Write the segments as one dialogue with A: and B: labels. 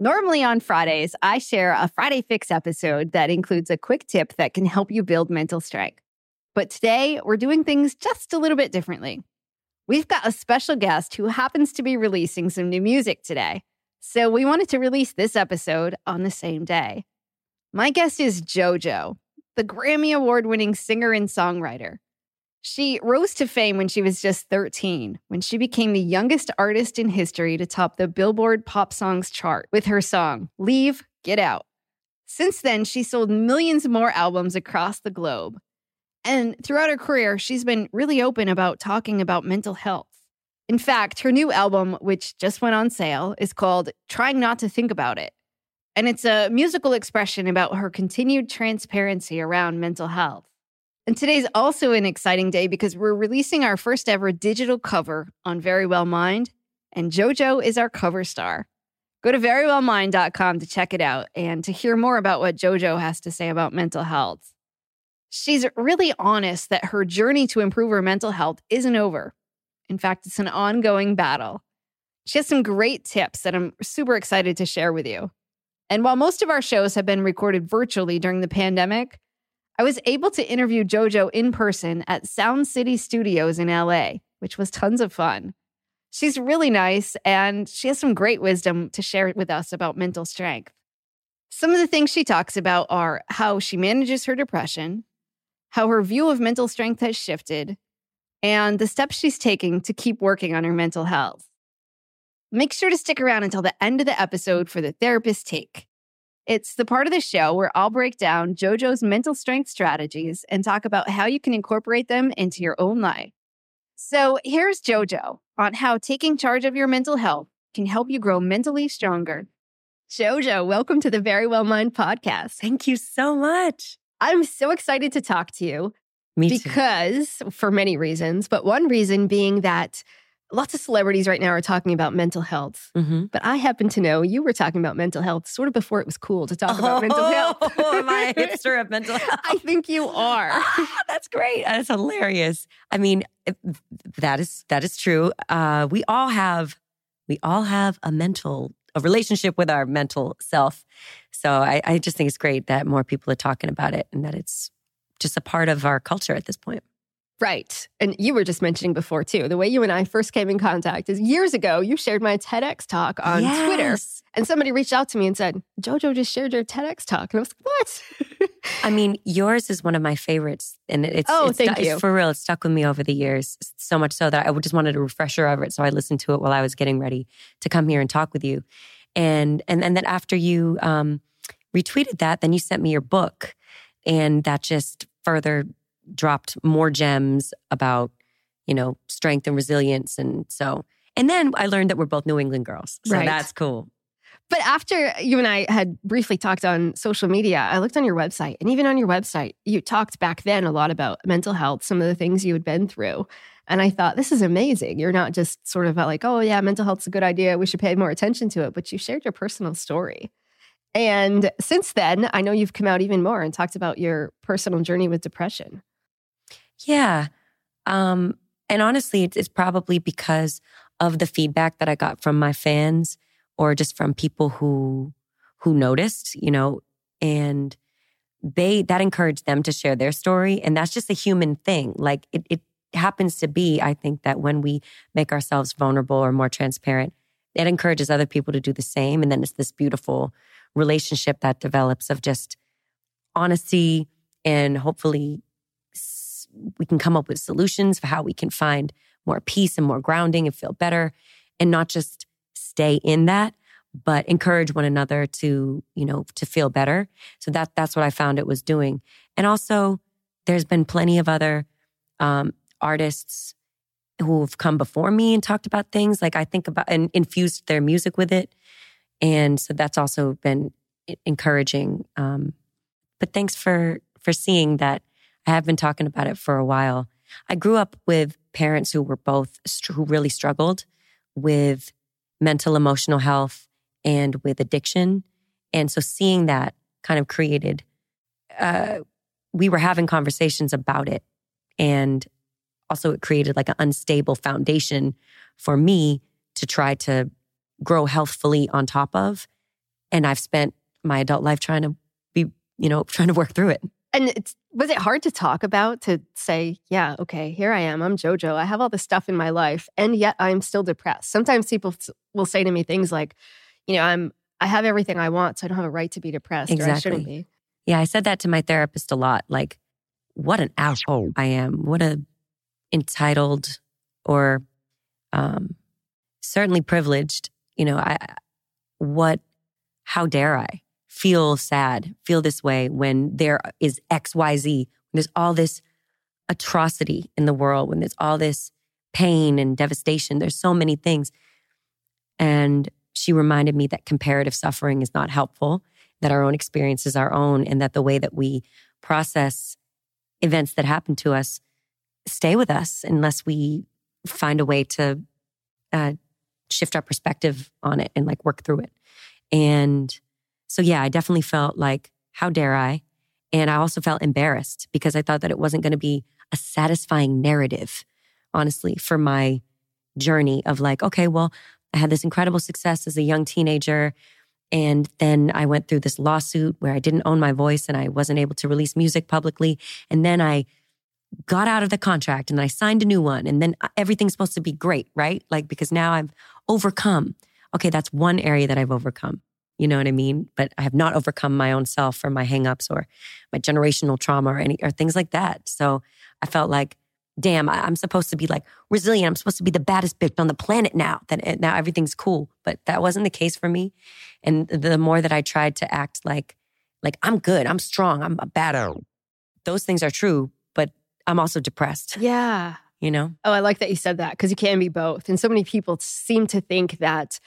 A: Normally on Fridays, I share a Friday Fix episode that includes a quick tip that can help you build mental strength. But today, we're doing things just a little bit differently. We've got a special guest who happens to be releasing some new music today. So we wanted to release this episode on the same day. My guest is JoJo, the Grammy Award winning singer and songwriter. She rose to fame when she was just 13, when she became the youngest artist in history to top the Billboard Pop Songs chart with her song, Leave, Get Out. Since then, she sold millions more albums across the globe. And throughout her career, she's been really open about talking about mental health. In fact, her new album, which just went on sale, is called Trying Not to Think About It. And it's a musical expression about her continued transparency around mental health. And today's also an exciting day because we're releasing our first ever digital cover on Verywell Mind, and JoJo is our cover star. Go to verywellmind.com to check it out and to hear more about what JoJo has to say about mental health. She's really honest that her journey to improve her mental health isn't over. In fact, it's an ongoing battle. She has some great tips that I'm super excited to share with you. And while most of our shows have been recorded virtually during the pandemic, I was able to interview JoJo in person at Sound City Studios in LA, which was tons of fun. She's really nice and she has some great wisdom to share with us about mental strength. Some of the things she talks about are how she manages her depression, how her view of mental strength has shifted, and the steps she's taking to keep working on her mental health. Make sure to stick around until the end of the episode for the therapist take. It's the part of the show where I'll break down JoJo's mental strength strategies and talk about how you can incorporate them into your own life. So here's JoJo on how taking charge of your mental health can help you grow mentally stronger. JoJo, welcome to the Verywell Mind podcast.
B: Thank you so much.
A: I'm so excited to talk to you.
B: Me
A: because, too. for many reasons, but one reason being that lots of celebrities right now are talking about mental health. Mm-hmm. But I happen to know you were talking about mental health sort of before it was cool to talk oh, about mental health.
B: Oh, am I a hipster of mental health?
A: I think you are.
B: Ah, that's great. That's hilarious. I mean, that is that is true. Uh, we all have we all have a mental a relationship with our mental self. So I, I just think it's great that more people are talking about it and that it's just a part of our culture at this point.
A: Right. And you were just mentioning before too, the way you and I first came in contact is years ago, you shared my TEDx talk on
B: yes.
A: Twitter. And somebody reached out to me and said, JoJo just shared your TEDx talk. And I was like, what?
B: I mean, yours is one of my favorites. And it's,
A: oh,
B: it's,
A: thank
B: it's,
A: you.
B: for real. It's stuck with me over the years. So much so that I just wanted a refresher of it. So I listened to it while I was getting ready to come here and talk with you. And, and, and then after you um, retweeted that, then you sent me your book. And that just further dropped more gems about, you know, strength and resilience. And so, and then I learned that we're both New England girls. So
A: right.
B: that's cool.
A: But after you and I had briefly talked on social media, I looked on your website. And even on your website, you talked back then a lot about mental health, some of the things you had been through. And I thought, this is amazing. You're not just sort of like, oh, yeah, mental health's a good idea. We should pay more attention to it. But you shared your personal story. And since then, I know you've come out even more and talked about your personal journey with depression.
B: Yeah. Um, and honestly, it's, probably because of the feedback that I got from my fans or just from people who who noticed, you know, and they that encouraged them to share their story. And that's just a human thing. Like it, it happens to be, I think that when we make ourselves vulnerable or more transparent, it encourages other people to do the same. And then it's this beautiful relationship that develops of just honesty and hopefully we can come up with solutions for how we can find more peace and more grounding and feel better and not just stay in that but encourage one another to you know to feel better so that that's what i found it was doing and also there's been plenty of other um, artists who have come before me and talked about things. Like I think about and infused their music with it. And so that's also been encouraging. Um, but thanks for for seeing that I have been talking about it for a while. I grew up with parents who were both who really struggled with mental emotional health and with addiction. And so seeing that kind of created uh, we were having conversations about it and also it created like an unstable foundation for me to try to grow healthfully on top of. And I've spent my adult life trying to be, you know, trying to work through it.
A: And it's, was it hard to talk about to say, yeah, okay, here I am. I'm JoJo. I have all this stuff in my life, and yet I'm still depressed. Sometimes people will say to me things like, you know, I'm I have everything I want, so I don't have a right to be depressed. Exactly. Or I shouldn't be.
B: Yeah, I said that to my therapist a lot. Like, what an asshole I am. What a entitled or um, certainly privileged. You know, I what? How dare I feel sad, feel this way when there is X, Y, Z. When there's all this atrocity in the world, when there's all this pain and devastation. There's so many things, and she reminded me that comparative suffering is not helpful. That our own experience is our own, and that the way that we process events that happen to us stay with us unless we find a way to uh, shift our perspective on it and like work through it. And so, yeah, I definitely felt like, how dare I? And I also felt embarrassed because I thought that it wasn't going to be a satisfying narrative, honestly, for my journey of like, okay, well, I had this incredible success as a young teenager. And then I went through this lawsuit where I didn't own my voice and I wasn't able to release music publicly. And then I got out of the contract and I signed a new one. And then uh, everything's supposed to be great, right? Like, because now I've overcome. Okay, that's one area that I've overcome. You know what I mean? But I have not overcome my own self or my hangups or my generational trauma or any or things like that. So I felt like, damn, I'm supposed to be like resilient. I'm supposed to be the baddest bitch on the planet now. That now everything's cool. But that wasn't the case for me. And the more that I tried to act like, like I'm good, I'm strong, I'm a badass. Those things are true, but I'm also depressed.
A: Yeah.
B: You know?
A: Oh, I like that you said that because you can be both. And so many people seem to think that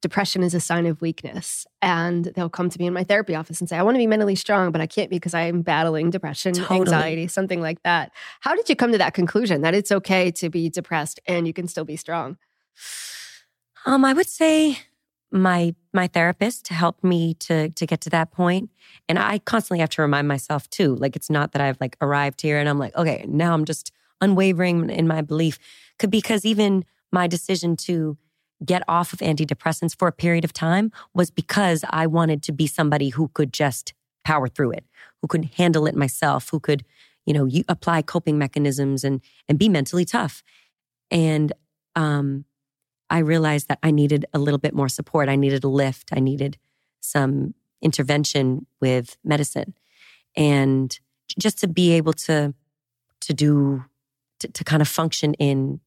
A: depression is a sign of weakness. And they'll come to me in my therapy office and say, I want to be mentally strong, but I can't because I'm battling depression, totally. anxiety, something like that. How did you come to that conclusion that it's okay to be depressed and you can still be strong?
B: Um, I would say my my therapist helped me to to get to that point and i constantly have to remind myself too like it's not that i've like arrived here and i'm like okay now i'm just unwavering in my belief could because even my decision to get off of antidepressants for a period of time was because i wanted to be somebody who could just power through it who could handle it myself who could you know you apply coping mechanisms and and be mentally tough and um I realized that I needed a little bit more support. I needed a lift. I needed some intervention with medicine. And just to be able to to do to, to kind of function in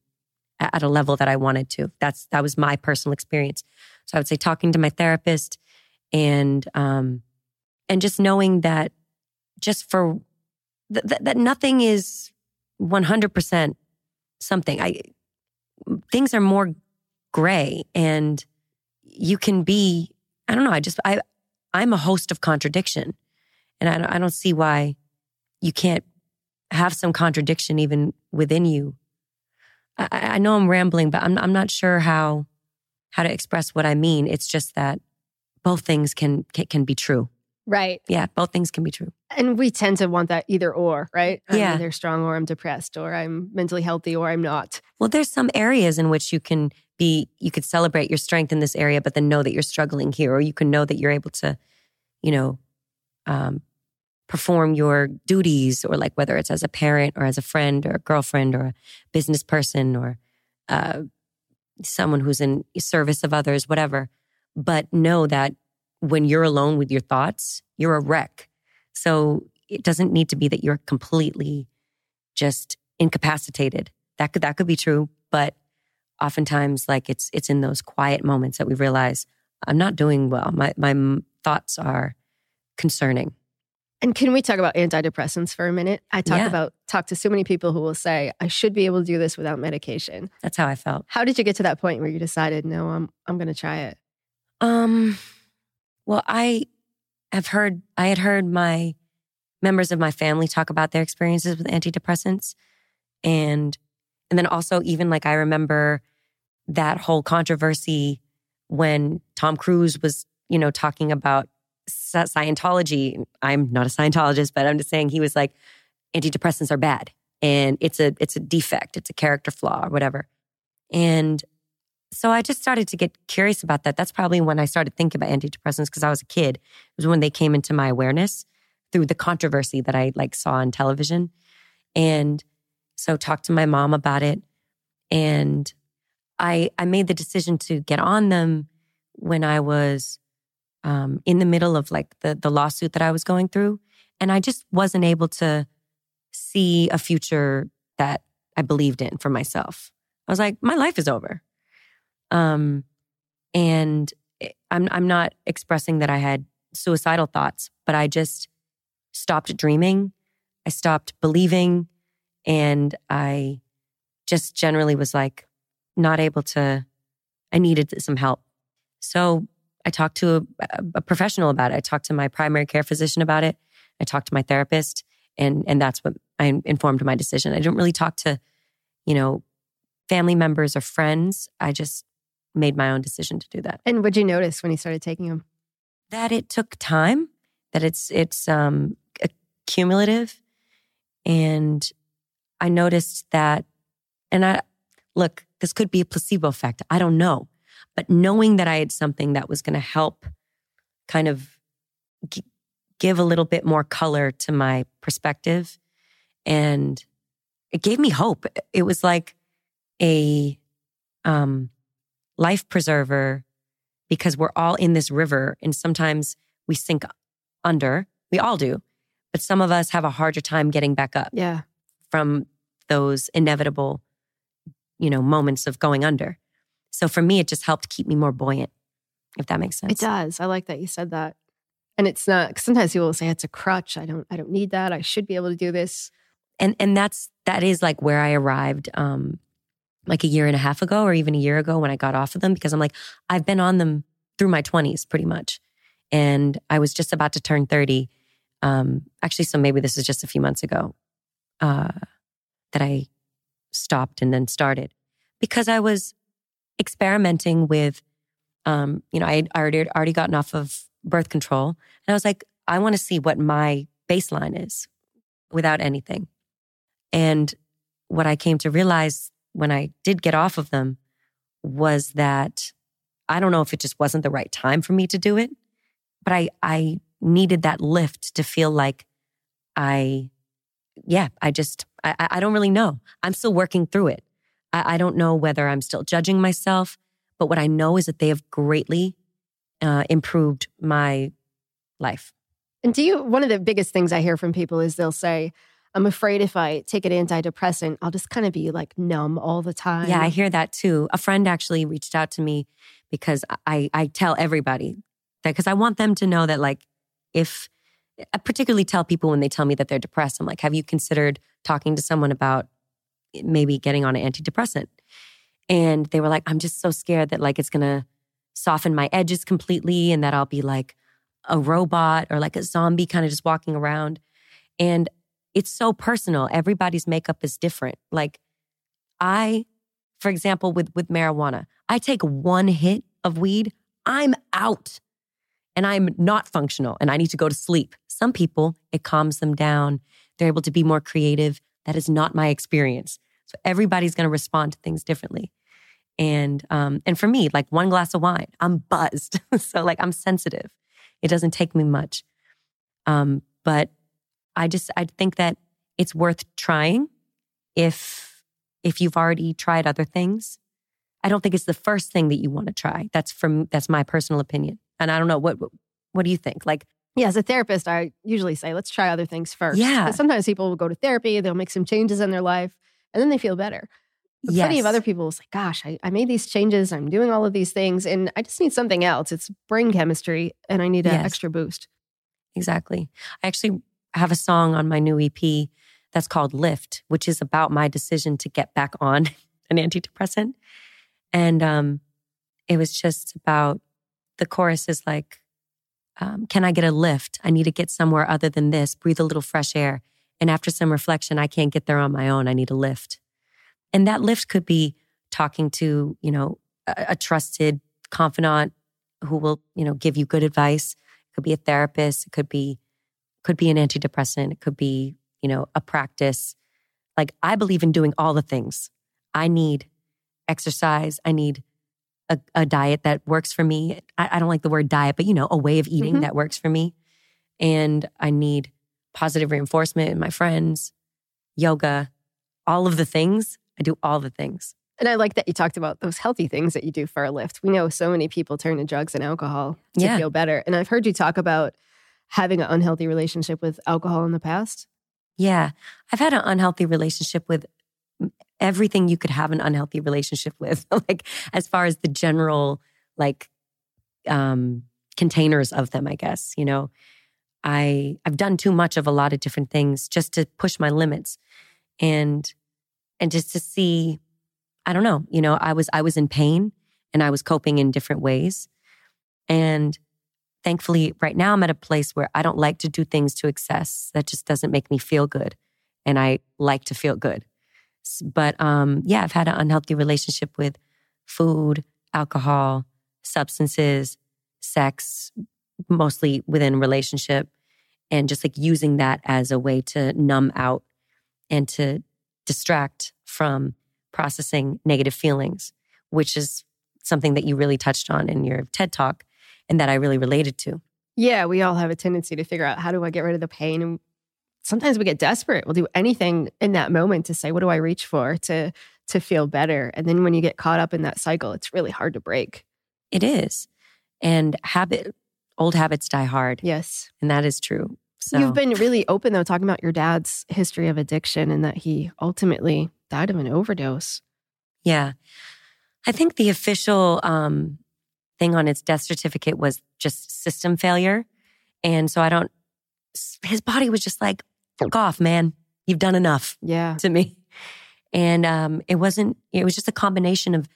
B: at a level that I wanted to. That's that was my personal experience. So I would say talking to my therapist and um and just knowing that just for th- th- that nothing is 100% something. I things are more gray and you can be i don't know i just i i'm a host of contradiction and i don't, I don't see why you can't have some contradiction even within you I, I know i'm rambling but I'm, I'm not sure how how to express what i mean it's just that both things can can, can be true
A: Right.
B: Yeah, both things can be true.
A: And we tend to want that either or, right? I'm
B: yeah.
A: either strong or I'm depressed or I'm mentally healthy or I'm not.
B: Well, there's some areas in which you can be, you could celebrate your strength in this area, but then know that you're struggling here, or you can know that you're able to, you know, um, perform your duties, or like whether it's as a parent or as a friend or a girlfriend or a business person or uh, someone who's in service of others, whatever. But know that when you're alone with your thoughts, you're a wreck. So it doesn't need to be that you're completely just incapacitated. That could that could be true, but oftentimes like it's it's in those quiet moments that we realize I'm not doing well. My my thoughts are concerning.
C: And can we talk about antidepressants for a minute? I talk
B: Yeah.
C: about talk to so many people who will say, I should be able to do this without medication.
B: That's how I felt.
C: How did you get to that point where you decided, no, I'm I'm gonna try it?
B: Um, well, I have heard, I had heard my members of my family talk about their experiences with antidepressants. And, and then also even like I remember that whole controversy when Tom Cruise was, you know, talking about Scientology. I'm not a Scientologist, but I'm just saying he was like, antidepressants are bad and it's a, it's a defect. It's a character flaw or whatever. And so I just started to get curious about that. That's probably when I started thinking about antidepressants because I was a kid. It was when they came into my awareness through the controversy that I like saw on television. And so talked to my mom about it. And I I made the decision to get on them when I was um, in the middle of like the the lawsuit that I was going through. And I just wasn't able to see a future that I believed in for myself. I was like, my life is over. Um, and I'm I'm not expressing that I had suicidal thoughts, but I just stopped dreaming. I stopped believing, and I just generally was like not able to. I needed some help, so I talked to a, a professional about it. I talked to my primary care physician about it. I talked to my therapist, and and that's what I informed my decision. I didn't really talk to, you know, family members or friends. I just made my own decision to do that.
C: And what'd you notice when you started taking them?
B: That it took time, that it's it's um cumulative and I noticed that and I look, this could be a placebo effect. I don't know. But knowing that I had something that was going to help kind of g- give a little bit more color to my perspective and it gave me hope. It was like a um life preserver because we're all in this river and sometimes we sink under. We all do. But some of us have a harder time getting back up
C: Yeah.
B: from those inevitable, you know, moments of going under. So for me, it just helped keep me more buoyant, if that makes sense.
C: It does. I like that you said that. And it's not 'cause sometimes people will say it's a crutch. I don't I don't need that. I should be able to do this.
B: and and that's that is like where I arrived um like a year and a half ago or even a year ago when I got off of them because I'm like I've been on them through my 20s pretty much and I was just about to turn 30 um actually so maybe this is just a few months ago uh that I stopped and then started because I was experimenting with um you know I had already already gotten off of birth control and I was like I want to see what my baseline is without anything and what I came to realize when I did get off of them was that I don't know if it just wasn't the right time for me to do it, but I I needed that lift to feel like I yeah, I just I I I don't really know. I'm still working through it. I, I don't know whether I'm still judging myself, but what I know is that they have greatly uh, improved my life.
C: And do you one of the biggest things I hear from people is they'll say, I'm afraid if I take an antidepressant, I'll just kind of be like numb all the time.
B: Yeah, I hear that too. A friend actually reached out to me because I I tell everybody that because I want them to know that like if I particularly tell people when they tell me that they're depressed, I'm like, have you considered talking to someone about maybe getting on an antidepressant? And they were like, I'm just so scared that like it's gonna soften my edges completely and that I'll be like a robot or like a zombie kind of just walking around. And it's so personal. Everybody's makeup is different. Like I, for example, with with marijuana, I take one hit of weed, I'm out. And I'm not functional and I need to go to sleep. Some people, it calms them down. They're able to be more creative. That is not my experience. So everybody's going to respond to things differently. And um, and for me, like one glass of wine, I'm buzzed. so like I'm sensitive. It doesn't take me much. Um, but I just I think that it's worth trying if if you've already tried other things. I don't think it's the first thing that you want to try. That's from that's my personal opinion. And I don't know what what do you think? Like
C: Yeah, as a therapist, I usually say, let's try other things first.
B: Yeah.
C: Sometimes people will go to therapy, they'll make some changes in their life, and then they feel better. But plenty of other people will say, gosh, I, I made these changes, I'm doing all of these things, and I just need something else. It's brain chemistry, and I need an
B: Yes.
C: extra boost.
B: Exactly. I actually have a song on my new EP that's called Lift, which is about my decision to get back on an antidepressant. And um, it was just about the chorus is like, um, Can I get a lift? I need to get somewhere other than this, breathe a little fresh air. And after some reflection, I can't get there on my own. I need a lift. And that lift could be talking to, you know, a, a trusted confidant who will, you know, give you good advice. It could be a therapist. It could be, could be an antidepressant. It could be, you know, a practice. Like I believe in doing all the things. I need exercise. I need a, a diet that works for me. I, I, don't like the word diet, but you know, a way of eating mm-hmm. that works for me. And I need positive reinforcement in my friends, yoga, all of the things. I do all the things.
C: And I like that you talked about those healthy things that you do for a lift. We know so many people turn to drugs and alcohol to yeah. feel better. And I've heard you talk about having an unhealthy relationship with alcohol in the past.
B: Yeah. I've had an unhealthy relationship with everything you could have an unhealthy relationship with, like as far as the general, like, um, containers of them, I guess, you know. I I've done too much of a lot of different things just to push my limits and and just to see I don't know, you know, I was I was in pain and I was coping in different ways. And thankfully right now I'm at a place where I don't like to do things to excess. That just doesn't make me feel good. And I like to feel good. But um yeah, I've had an unhealthy relationship with food, alcohol, substances, sex, mostly within relationship and just like using that as a way to numb out and to distract from processing negative feelings, which is something that you really touched on in your TED talk and that I really related to.
C: Yeah, we all have a tendency to figure out how do I get rid of the pain and sometimes we get desperate. We'll do anything in that moment to say what do I reach for to to feel better. And then when you get caught up in that cycle, it's really hard to break.
B: It is. And habit old habits die hard.
C: Yes.
B: And that is true.
C: So. You've been really open though, talking about your dad's history of addiction and that he ultimately died of an overdose.
B: Yeah. I think the official um, thing on its death certificate was just system failure. And so I don't, his body was just like, fuck off, man. You've done enough.
C: Yeah.
B: To me. And um, it wasn't, it was just a combination of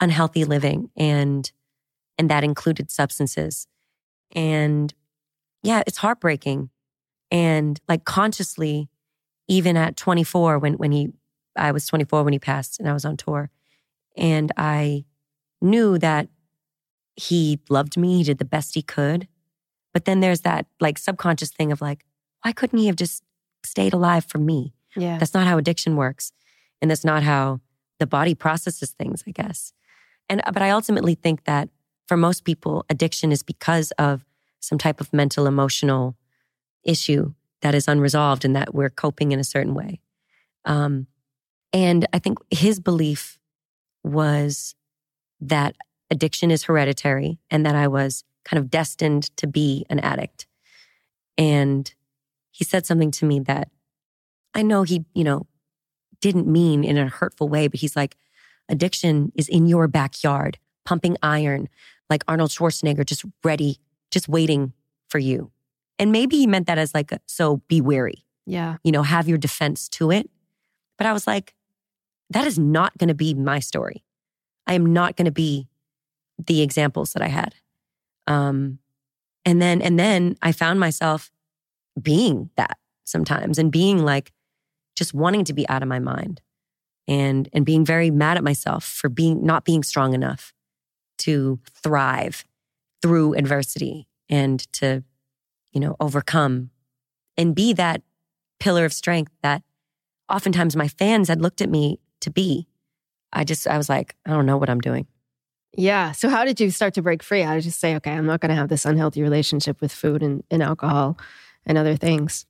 B: unhealthy living and, and that included substances. And yeah, it's heartbreaking. And like consciously, even at 24, when, when he, I was 24 when he passed and I was on tour. And I knew that he loved me. He did the best he could. But then there's that like subconscious thing of like, why couldn't he have just stayed alive for me?
C: Yeah.
B: That's not how addiction works. And that's not how the body processes things, I guess. And, uh, but I ultimately think that for most people, addiction is because of some type of mental, emotional issue that is unresolved and that we're coping in a certain way. Um, and I think his belief was that addiction is hereditary and that I was kind of destined to be an addict. And he said something to me that I know he, you know, didn't mean in a hurtful way, but he's like, addiction is in your backyard, pumping iron, like Arnold Schwarzenegger, just ready, just waiting for you. And maybe he meant that as like, so be wary.
C: Yeah.
B: You know, have your defense to it. But I was like, that is not going to be my story. I am not going to be the examples that I had. Um, and then, and then I found myself being that sometimes and being like, just wanting to be out of my mind and, and being very mad at myself for being, not being strong enough to thrive through adversity and to, you know, overcome and be that pillar of strength that oftentimes my fans had looked at me to be. I just, I was like, I don't know what I'm doing.
C: Yeah. So, how did you start to break free? How did you say, okay, I'm not going to have this unhealthy relationship with food and, and alcohol and other things?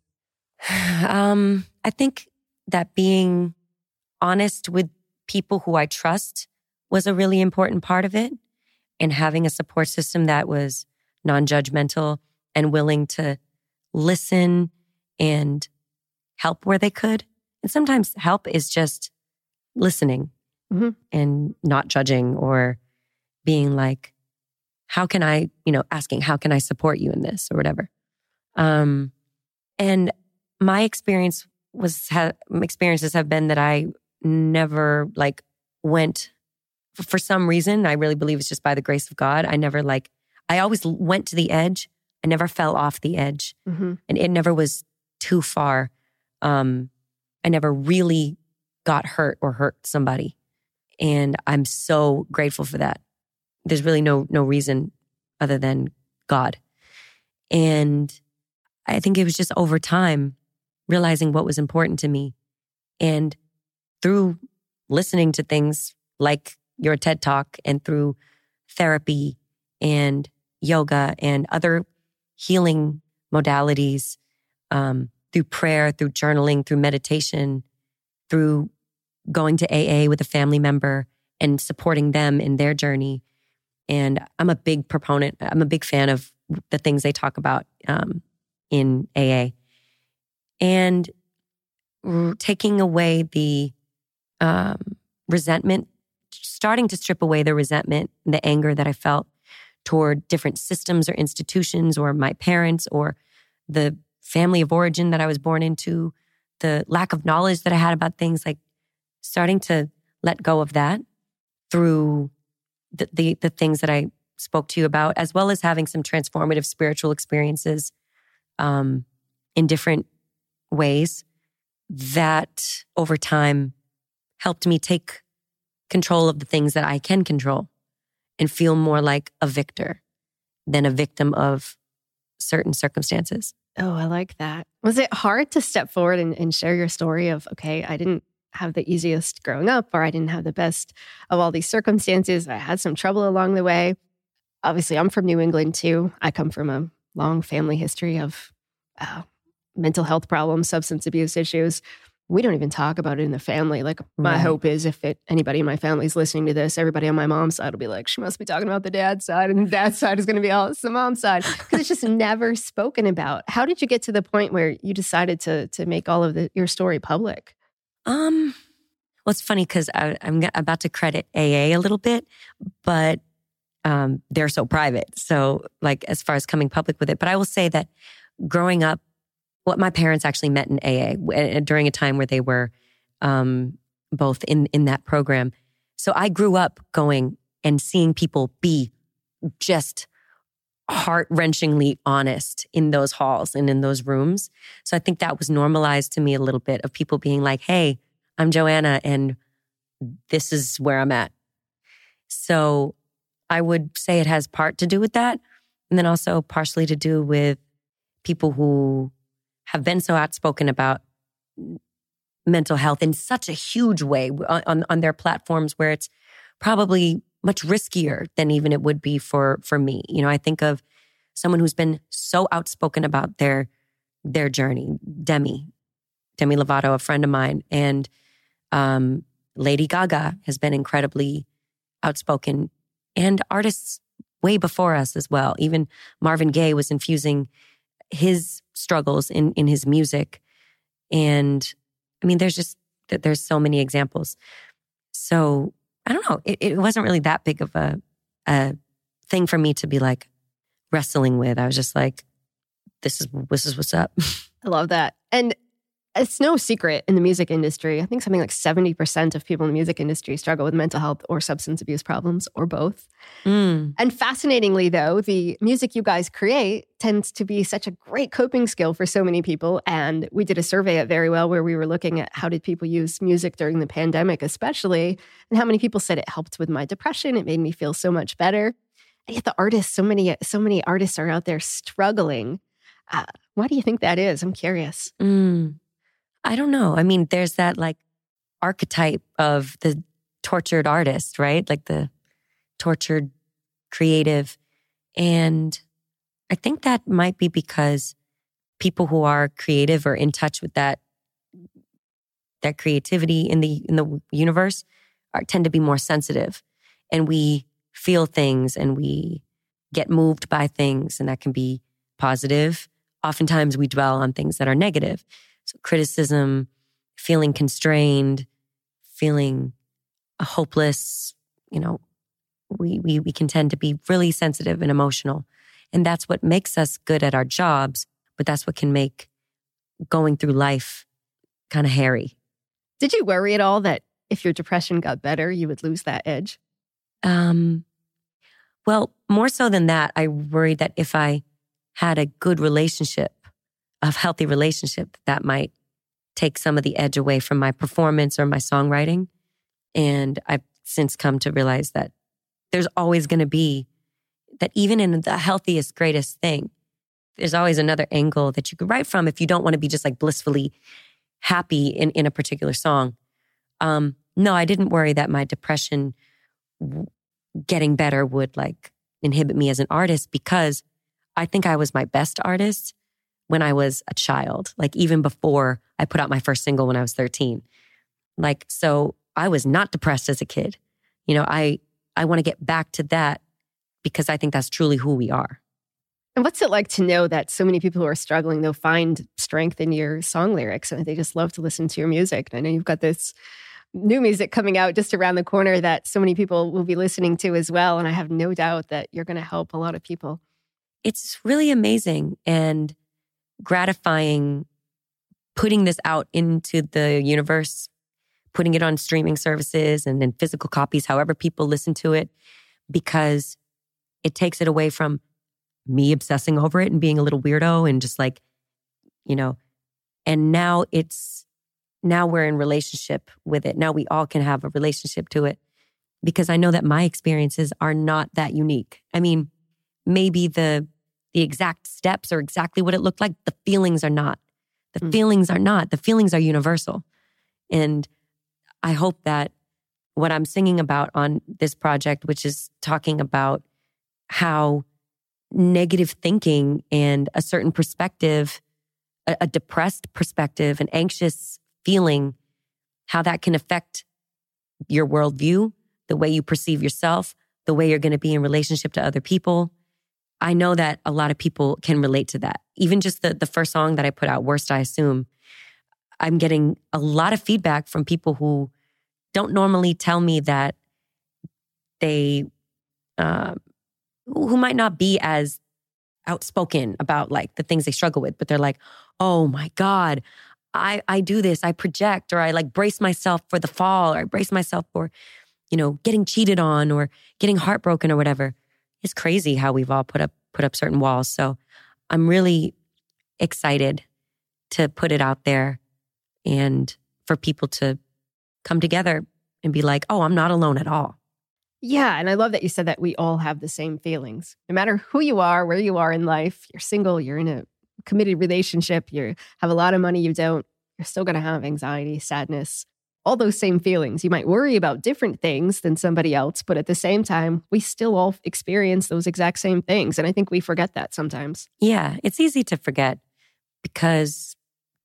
B: Um, I think that being honest with people who I trust was a really important part of it. And having a support system that was non judgmental and willing to listen and help where they could. And sometimes help is just listening mm-hmm. and not judging or being like, how can I, you know, asking, how can I support you in this or whatever. Um, and my experience was ha- experiences have been that I never like went for some reason. I really believe it's just by the grace of God. I never like I always went to the edge. I never fell off the edge,
C: Mm-hmm.
B: and it never was too far. Um, I never really got hurt or hurt somebody, and I'm so grateful for that. There's really no no reason other than God, and I think it was just over time realizing what was important to me, and through listening to things like your TED Talk and through therapy and yoga and other healing modalities, um, through prayer, through journaling, through meditation, through going to AA with a family member and supporting them in their journey. And I'm a big proponent, I'm a big fan of the things they talk about um, in AA. And taking away the um, resentment, starting to strip away the resentment, the anger that I felt toward different systems or institutions or my parents or the family of origin that I was born into, the lack of knowledge that I had about things, like starting to let go of that through the, the, the things that I spoke to you about, as well as having some transformative spiritual experiences um, in different ways that over time helped me take control of the things that I can control and feel more like a victor than a victim of certain circumstances.
C: Oh, I like that. Was it hard to step forward and, and share your story of, okay, I didn't have the easiest growing up, or I didn't have the best of all these circumstances. I had some trouble along the way. Obviously, I'm from New England too. I come from a long family history of uh, mental health problems, substance abuse issues. We don't even talk about it in the family. Like, my
B: Right.
C: hope is if it, anybody in my family is listening to this, everybody on my mom's side will be like, she must be talking about the dad's side, and the dad's side is going to be all it's the mom's side because it's just never spoken about. How did you get to the point where you decided to to make all of the, your story public?
B: Um, well, it's funny because I'm about to credit AA a little bit, but um, they're so private. So, like, as far as coming public with it, but I will say that growing up, what my parents actually met in AA during a time where they were um, both in in that program. So I grew up going and seeing people be just heart wrenchingly honest in those halls and in those rooms. So I think that was normalized to me a little bit of people being like, hey, I'm Joanna and this is where I'm at. So I would say it has part to do with that. And then also partially to do with people who have been so outspoken about mental health in such a huge way on, on, their platforms where it's probably much riskier than even it would be for for me. You know, I think of someone who's been so outspoken about their their journey, Demi, Demi Lovato, a friend of mine, and um, Lady Gaga has been incredibly outspoken, and artists way before us as well. Even Marvin Gaye was infusing his struggles in in his music, and I mean, there's just there's so many examples. So I don't know. It, it wasn't really that big of a a thing for me to be like wrestling with. I was just like, this is this is what's up.
C: I love that. And it's no secret in the music industry. I think something like 70% of people in the music industry struggle with mental health or substance abuse problems or both.
B: Mm.
C: And fascinatingly, though, the music you guys create tends to be such a great coping skill for so many people. And we did a survey at Verywell where we were looking at how did people use music during the pandemic, especially, and how many people said it helped with my depression. It made me feel so much better. And yet, the artists, so many, so many artists are out there struggling. Uh, why do you think that is? I'm curious.
B: Mm. I don't know. I mean, there's that like archetype of the tortured artist, right? Like the tortured creative. And I think that might be because people who are creative or in touch with that that creativity in the in the universe are tend to be more sensitive and we feel things and we get moved by things and that can be positive oftentimes we dwell on things that are negative so criticism, feeling constrained, feeling hopeless, you know, we, we, we can tend to be really sensitive and emotional. And that's what makes us good at our jobs, but that's what can make going through life kind of hairy.
C: Did you worry at all that if your depression got better, you would lose that edge?
B: Um, well, more so than that, I worried that if I had a good relationship, a healthy relationship, that might take some of the edge away from my performance or my songwriting. And I've since come to realize that there's always going to be that even in the healthiest, greatest thing, there's always another angle that you could write from if you don't want to be just like blissfully happy in, in a particular song. Um, no, I didn't worry that my depression getting better would like inhibit me as an artist because I think I was my best artist when I was a child, like even before I put out my first single when I was 13. Like, so I was not depressed as a kid. You know, I, I want to get back to that because I think that's truly who we are.
C: And what's it like to know that so many people who are struggling, they'll find strength in your song lyrics and they just love to listen to your music? And I know you've got this new music coming out just around the corner that so many people will be listening to as well. And I have no doubt that you're going to help a lot of people.
B: It's really amazing and gratifying putting this out into the universe, putting it on streaming services and then physical copies, however people listen to it, because it takes it away from me obsessing over it and being a little weirdo and just like, you know, and now it's, now we're in relationship with it. Now we all can have a relationship to it because I know that my experiences are not that unique. I mean, maybe the, the exact steps are exactly what it looked like. The feelings are not. The mm. feelings are not. The feelings are universal. And I hope that what I'm singing about on this project, which is talking about how negative thinking and a certain perspective, a, a depressed perspective, an anxious feeling, how that can affect your worldview, the way you perceive yourself, the way you're going to be in relationship to other people. I know that a lot of people can relate to that. Even just the, the first song that I put out, Worst I Assume, I'm getting a lot of feedback from people who don't normally tell me that they, uh, who might not be as outspoken about like the things they struggle with, but they're like, oh my God, I, I do this, I project, or I like brace myself for the fall, or I brace myself for, you know, getting cheated on or getting heartbroken or whatever. It's crazy how we've all put up put up certain walls. So I'm really excited to put it out there and for people to come together and be like, oh, I'm not alone at all.
C: Yeah. And I love that you said that we all have the same feelings. No matter who you are, where you are in life, you're single, you're in a committed relationship, you have a lot of money, you don't, you're still going to have anxiety, sadness, all those same feelings. You might worry about different things than somebody else, but at the same time, we still all experience those exact same things. And I think we forget that sometimes.
B: Yeah. It's easy to forget because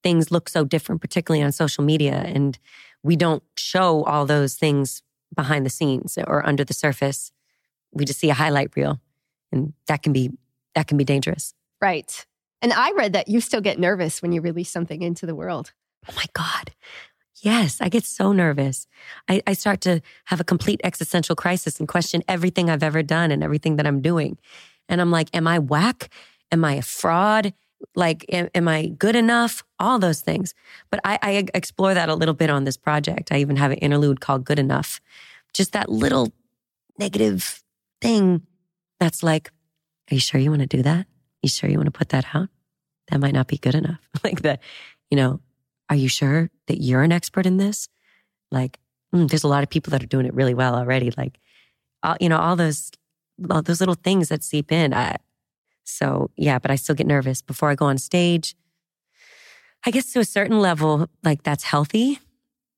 B: things look so different, particularly on social media. And we don't show all those things behind the scenes or under the surface. We just see a highlight reel and that can be that can be dangerous.
C: Right. And I read that you still get nervous when you release something into the world.
B: Oh my God. Yes, I get so nervous. I, I, start to have a complete existential crisis and question everything I've ever done and everything that I'm doing. And I'm like, am I whack? Am I a fraud? Like, am, am I good enough? All those things. But I, I explore that a little bit on this project. I even have an interlude called Good Enough. Just that little negative thing that's like, are you sure you want to do that? You sure you want to put that out? That might not be good enough. like the, you know, are you sure that you're an expert in this? Like, mm, there's a lot of people that are doing it really well already. Like, all, you know, all those, all those little things that seep in. I, so yeah, but I still get nervous before I go on stage. I guess to a certain level, like that's healthy,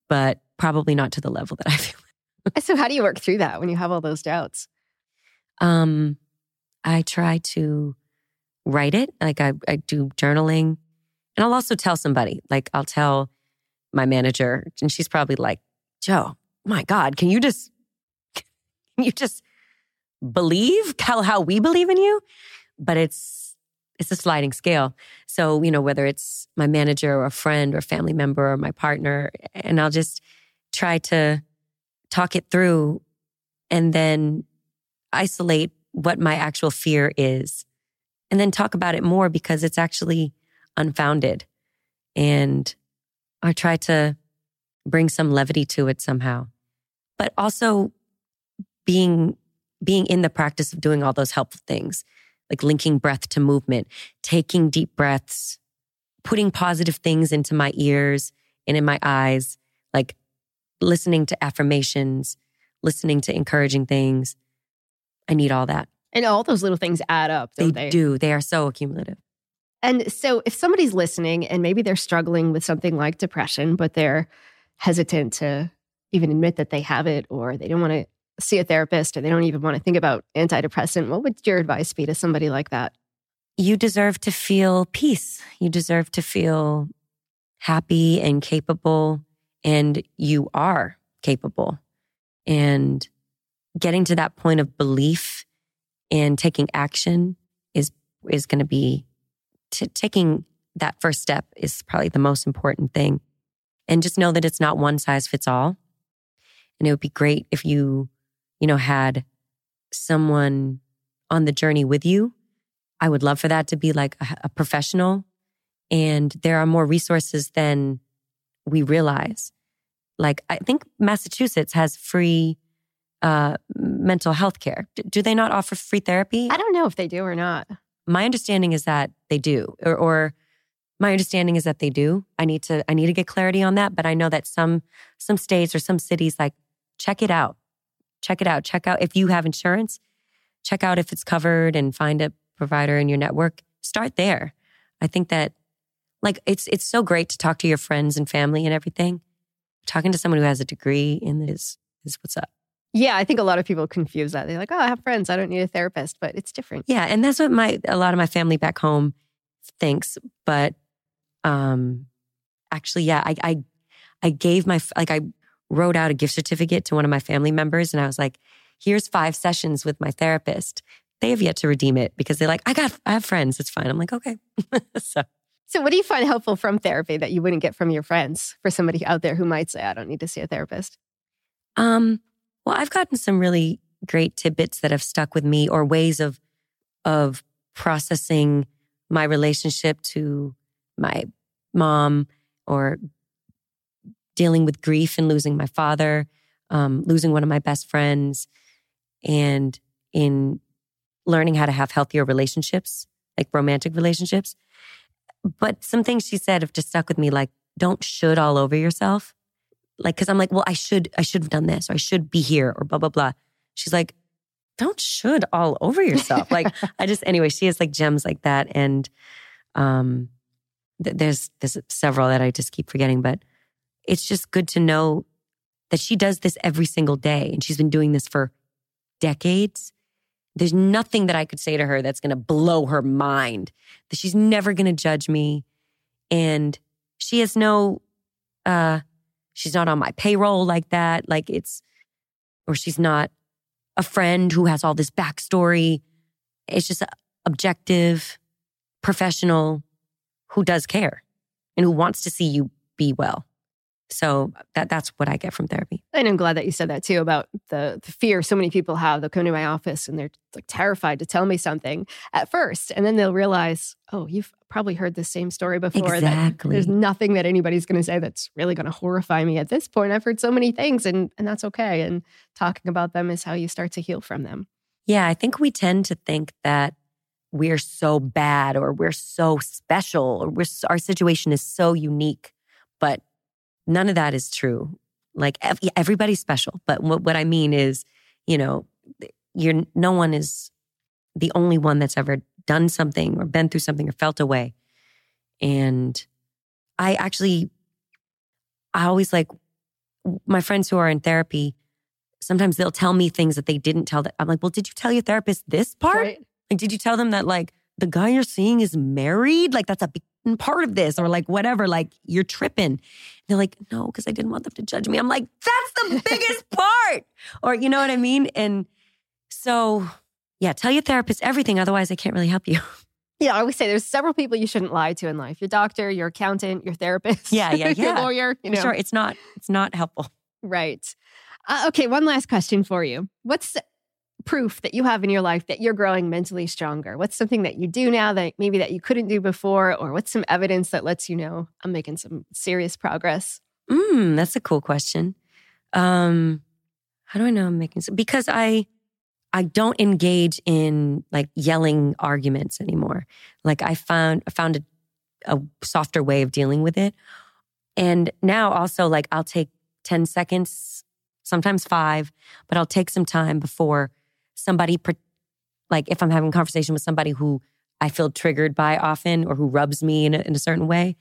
B: but probably not to the level that I feel.
C: so how do you work through that when you have all those doubts?
B: Um, I try to write it. Like I, I do journaling. And I'll also tell somebody, like I'll tell my manager, and she's probably like, Joe, my God, can you just, can you just believe how, how we believe in you? But it's, it's a sliding scale. So, you know, whether it's my manager or a friend or family member or my partner, and I'll just try to talk it through and then isolate what my actual fear is and then talk about it more because it's actually unfounded. And I try to bring some levity to it somehow. But also being being in the practice of doing all those helpful things, like linking breath to movement, taking deep breaths, putting positive things into my ears and in my eyes, like listening to affirmations, listening to encouraging things. I need all that.
C: And all those little things add up,
B: They,
C: they?
B: do. They are so accumulative.
C: And so, if somebody's listening and maybe they're struggling with something like depression, but they're hesitant to even admit that they have it, or they don't want to see a therapist, or they don't even want to think about antidepressant, what would your advice be to somebody like that?
B: You deserve to feel peace. You deserve to feel happy and capable, and you are capable. And getting to that point of belief and taking action is is going to be t- taking that first step is probably the most important thing. And just know that it's not one size fits all. And it would be great if you, you know, had someone on the journey with you. I would love for that to be like a, a professional. And there are more resources than we realize. Like, I think Massachusetts has free uh, mental health care. D- do they not offer free therapy?
C: I don't know if they do or not.
B: My understanding is that they do or, or my understanding is that they do. I need to i need to get clarity on that but i know that some some states or some cities like check it out. Check it out. Check out if you have insurance check out if it's covered and find a provider in your network. Start there. I think that like it's it's so great to talk to your friends and family and everything. Talking to someone who has a degree in this is what's up
C: Yeah, I think a lot of people confuse that. They're like, oh, I have friends. I don't need a therapist, but it's different.
B: Yeah, and that's what my a lot of my family back home thinks. But um, actually, yeah, I I I gave my like I wrote out a gift certificate to one of my family members, and I was like, "Here's five sessions with my therapist." They have yet to redeem it because they're like, "I got I have friends. It's fine." I'm like, "Okay." so
C: So, what do you find helpful from therapy that you wouldn't get from your friends for somebody out there who might say, I don't need to see a therapist?
B: Um, well, I've gotten some really great tidbits that have stuck with me or ways of of processing my relationship to my mom or dealing with grief and losing my father, um, losing one of my best friends, and in learning how to have healthier relationships, like romantic relationships. But some things she said have just stuck with me, like don't should all over yourself like because i'm like well i should i should have done this or i should be here or blah blah blah she's like don't should all over yourself. Like i just anyway she has like gems like that and um th- there's there's several that i just keep forgetting but it's just good to know that she does this every single day and she's been doing this for decades. There's nothing that i could say to her that's going to blow her mind that she's never going to judge me and she has no uh she's not on my payroll like that. Like it's, or she's not a friend who has all this backstory. It's just objective, professional who does care and who wants to see you be well. So uh, that that's what I get from therapy.
C: And I'm glad that you said that too about the, the fear so many people have. They'll come to my office and they're like terrified to tell me something at first. And then they'll realize, oh, you've probably heard the same story before. that
B: Exactly.
C: there's nothing that anybody's going to say that's really going to horrify me at this point. I've heard so many things and, and that's okay. And talking about them is how you start to heal from them.
B: Yeah, I think we tend to think that we're so bad or we're so special or we're our situation is so unique, but none of that is true. Like everybody's special, but what, what I mean is, you know, you're no one is the only one that's ever done something or been through something or felt a way. And I actually, I always like my friends who are in therapy. Sometimes they'll tell me things that they didn't tell. That I'm like, well, did you tell your therapist this part?
C: Right?
B: Like, did you tell them that like the guy you're seeing is married? Like that's a big part of this, or like whatever. Like you're tripping. they're like, no, because I didn't want them to judge me. I'm like, that's the biggest part, or you know what I mean? And so, yeah, tell your therapist everything. Otherwise, I can't really help you.
C: Yeah, I always say there's several people you shouldn't lie to in life. Your doctor, your accountant, your therapist.
B: Yeah, yeah, yeah.
C: your lawyer, you know.
B: Sure, it's not. It's not helpful.
C: Right. Uh, okay, one last question for you. What's proof that you have in your life that you're growing mentally stronger? What's something that you do now that maybe that you couldn't do before? Or what's some evidence that lets you know I'm making some serious progress?
B: Mm, that's a cool question. Um, how do I know I'm making some? Because I, I don't engage in like yelling arguments anymore. Like I found, I found a, a softer way of dealing with it. And now also like I'll take 10 seconds, sometimes five, but I'll take some time before somebody, like if I'm having a conversation with somebody who I feel triggered by often or who rubs me in a, in a certain way,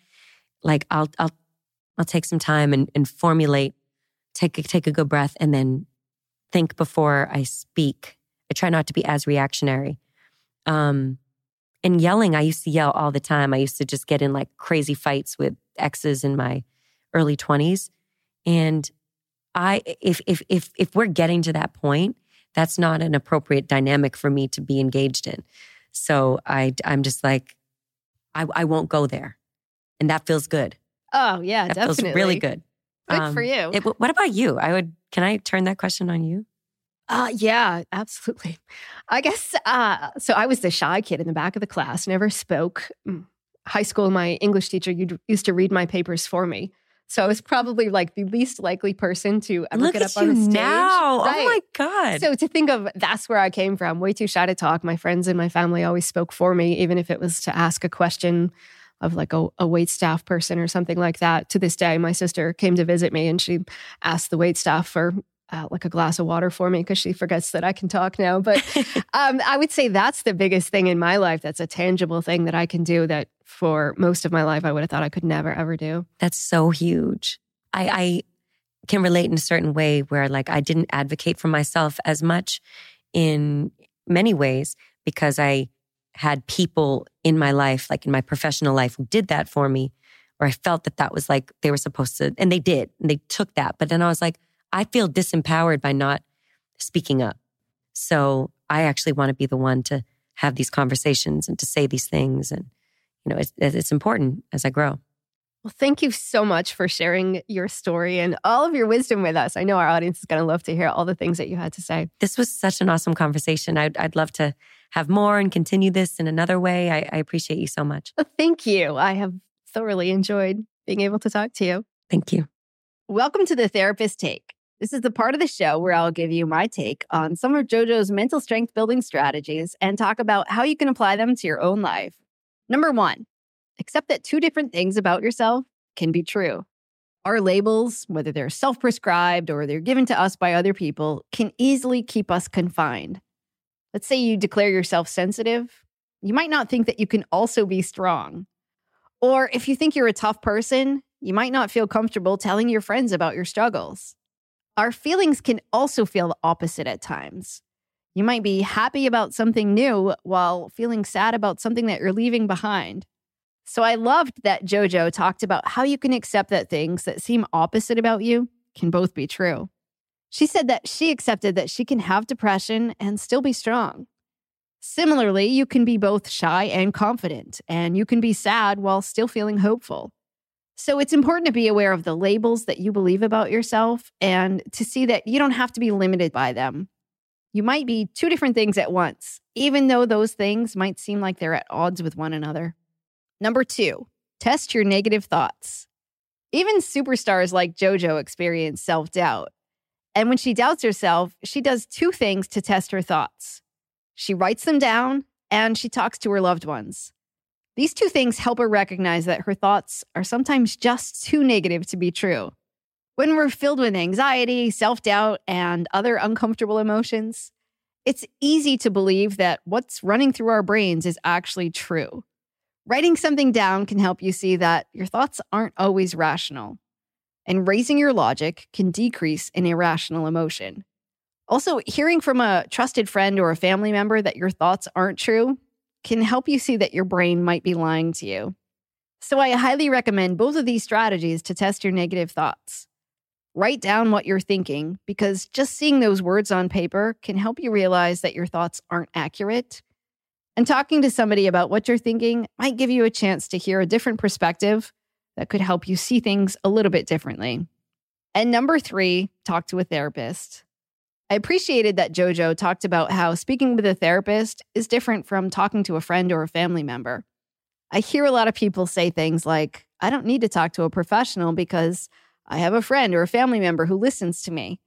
B: like I'll, I'll, I'll take some time and, and formulate, take, take a good breath and then think before I speak. I try not to be as reactionary. Um, and yelling, I used to yell all the time. I used to just get in like crazy fights with exes in my early 20s. And I if if if if we're getting to that point, that's not an appropriate dynamic for me to be engaged in. So I I'm just like I I won't go there. And that feels good.
C: Oh, yeah,
B: that
C: definitely.
B: feels really good.
C: Good um, for you.
B: It, what about you? I would can I turn that question on you?
C: Uh, yeah, absolutely. I guess uh, so. I was the shy kid in the back of the class, never spoke. Mm, high school, my English teacher used to read my papers for me. So I was probably like the least likely person to ever
B: Look
C: get up
B: on
C: the stage.
B: Now. Right. Oh my God.
C: So to think of that's where I came from, way too shy to talk. My friends and my family always spoke for me, even if it was to ask a question of like a, a wait staff person or something like that. To this day, my sister came to visit me and she asked the wait staff for uh, like a glass of water for me because she forgets that I can talk now. But um, I would say that's the biggest thing in my life. That's a tangible thing that I can do that for most of my life I would have thought I could never ever do.
B: That's so huge. I, I can relate in a certain way where like I didn't advocate for myself as much in many ways because I had people in my life, like in my professional life, who did that for me, or I felt that that was like they were supposed to, and they did, and they took that. But then I was like, I feel disempowered by not speaking up. So I actually want to be the one to have these conversations and to say these things. And, you know, it's, it's important as I grow.
C: Well, thank you so much for sharing your story and all of your wisdom with us. I know our audience is going to love to hear all the things that you had to say.
B: This was such an awesome conversation. I'd, I'd love to have more and continue this in another way. I, I appreciate you so much.
C: Well, thank you. I have thoroughly enjoyed being able to talk to you.
B: Thank you.
A: Welcome to the Therapist Take. This is the part of the show where I'll give you my take on some of JoJo's mental strength building strategies and talk about how you can apply them to your own life. Number one, accept that two different things about yourself can be true. Our labels, whether they're self prescribed or they're given to us by other people, can easily keep us confined. Let's say you declare yourself sensitive, you might not think that you can also be strong. Or if you think you're a tough person, you might not feel comfortable telling your friends about your struggles. Our feelings can also feel the opposite at times. You might be happy about something new while feeling sad about something that you're leaving behind. So I loved that JoJo talked about how you can accept that things that seem opposite about you can both be true. She said that she accepted that she can have depression and still be strong. Similarly, you can be both shy and confident, and you can be sad while still feeling hopeful. So it's important to be aware of the labels that you believe about yourself and to see that you don't have to be limited by them. You might be two different things at once, even though those things might seem like they're at odds with one another. Number two, test your negative thoughts. Even superstars like JoJo experience self doubt. And when she doubts herself, she does two things to test her thoughts she writes them down and she talks to her loved ones. These two things help her recognize that her thoughts are sometimes just too negative to be true. When we're filled with anxiety, self doubt, and other uncomfortable emotions, it's easy to believe that what's running through our brains is actually true. Writing something down can help you see that your thoughts aren't always rational, and raising your logic can decrease an irrational emotion. Also, hearing from a trusted friend or a family member that your thoughts aren't true can help you see that your brain might be lying to you. So, I highly recommend both of these strategies to test your negative thoughts. Write down what you're thinking because just seeing those words on paper can help you realize that your thoughts aren't accurate. And talking to somebody about what you're thinking might give you a chance to hear a different perspective that could help you see things a little bit differently. And number three, talk to a therapist. I appreciated that JoJo talked about how speaking with a therapist is different from talking to a friend or a family member. I hear a lot of people say things like, I don't need to talk to a professional because I have a friend or a family member who listens to me.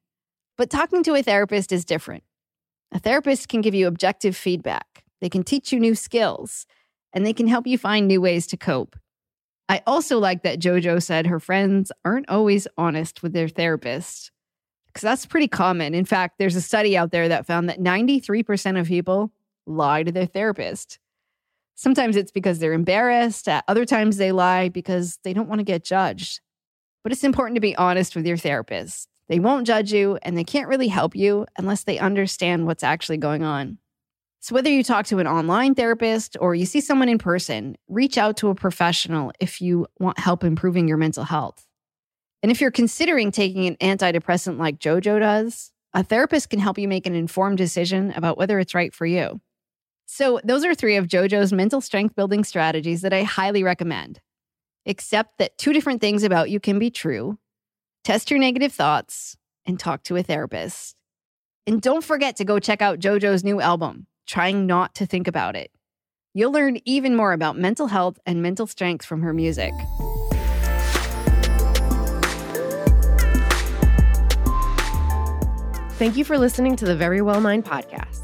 A: But talking to a therapist is different. A therapist can give you objective feedback, they can teach you new skills, and they can help you find new ways to cope. I also like that JoJo said her friends aren't always honest with their therapist, because that's pretty common. In fact, there's a study out there that found that 93% of people lie to their therapist. Sometimes it's because they're embarrassed, at other times they lie because they don't want to get judged. But it's important to be honest with your therapist. They won't judge you and they can't really help you unless they understand what's actually going on. So, whether you talk to an online therapist or you see someone in person, reach out to a professional if you want help improving your mental health. And if you're considering taking an antidepressant like JoJo does, a therapist can help you make an informed decision about whether it's right for you. So, those are three of JoJo's mental strength building strategies that I highly recommend. Accept that two different things about you can be true, test your negative thoughts, and talk to a therapist. And don't forget to go check out JoJo's new album, Trying Not to Think About It. You'll learn even more about mental health and mental strength from her music.
C: Thank you for listening to the Verywell Mind podcast.